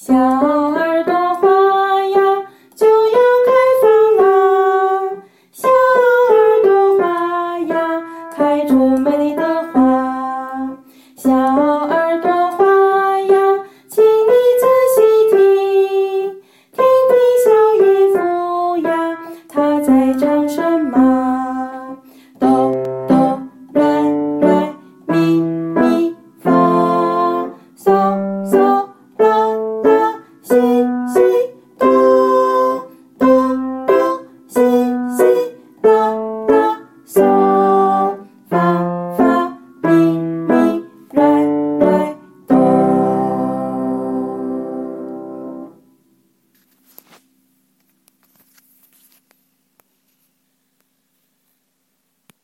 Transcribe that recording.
小耳朵花呀，就要开放啦！小耳朵花呀，开出美丽的花。小耳朵花呀，请你仔细听，听你小音符呀，它在唱什么？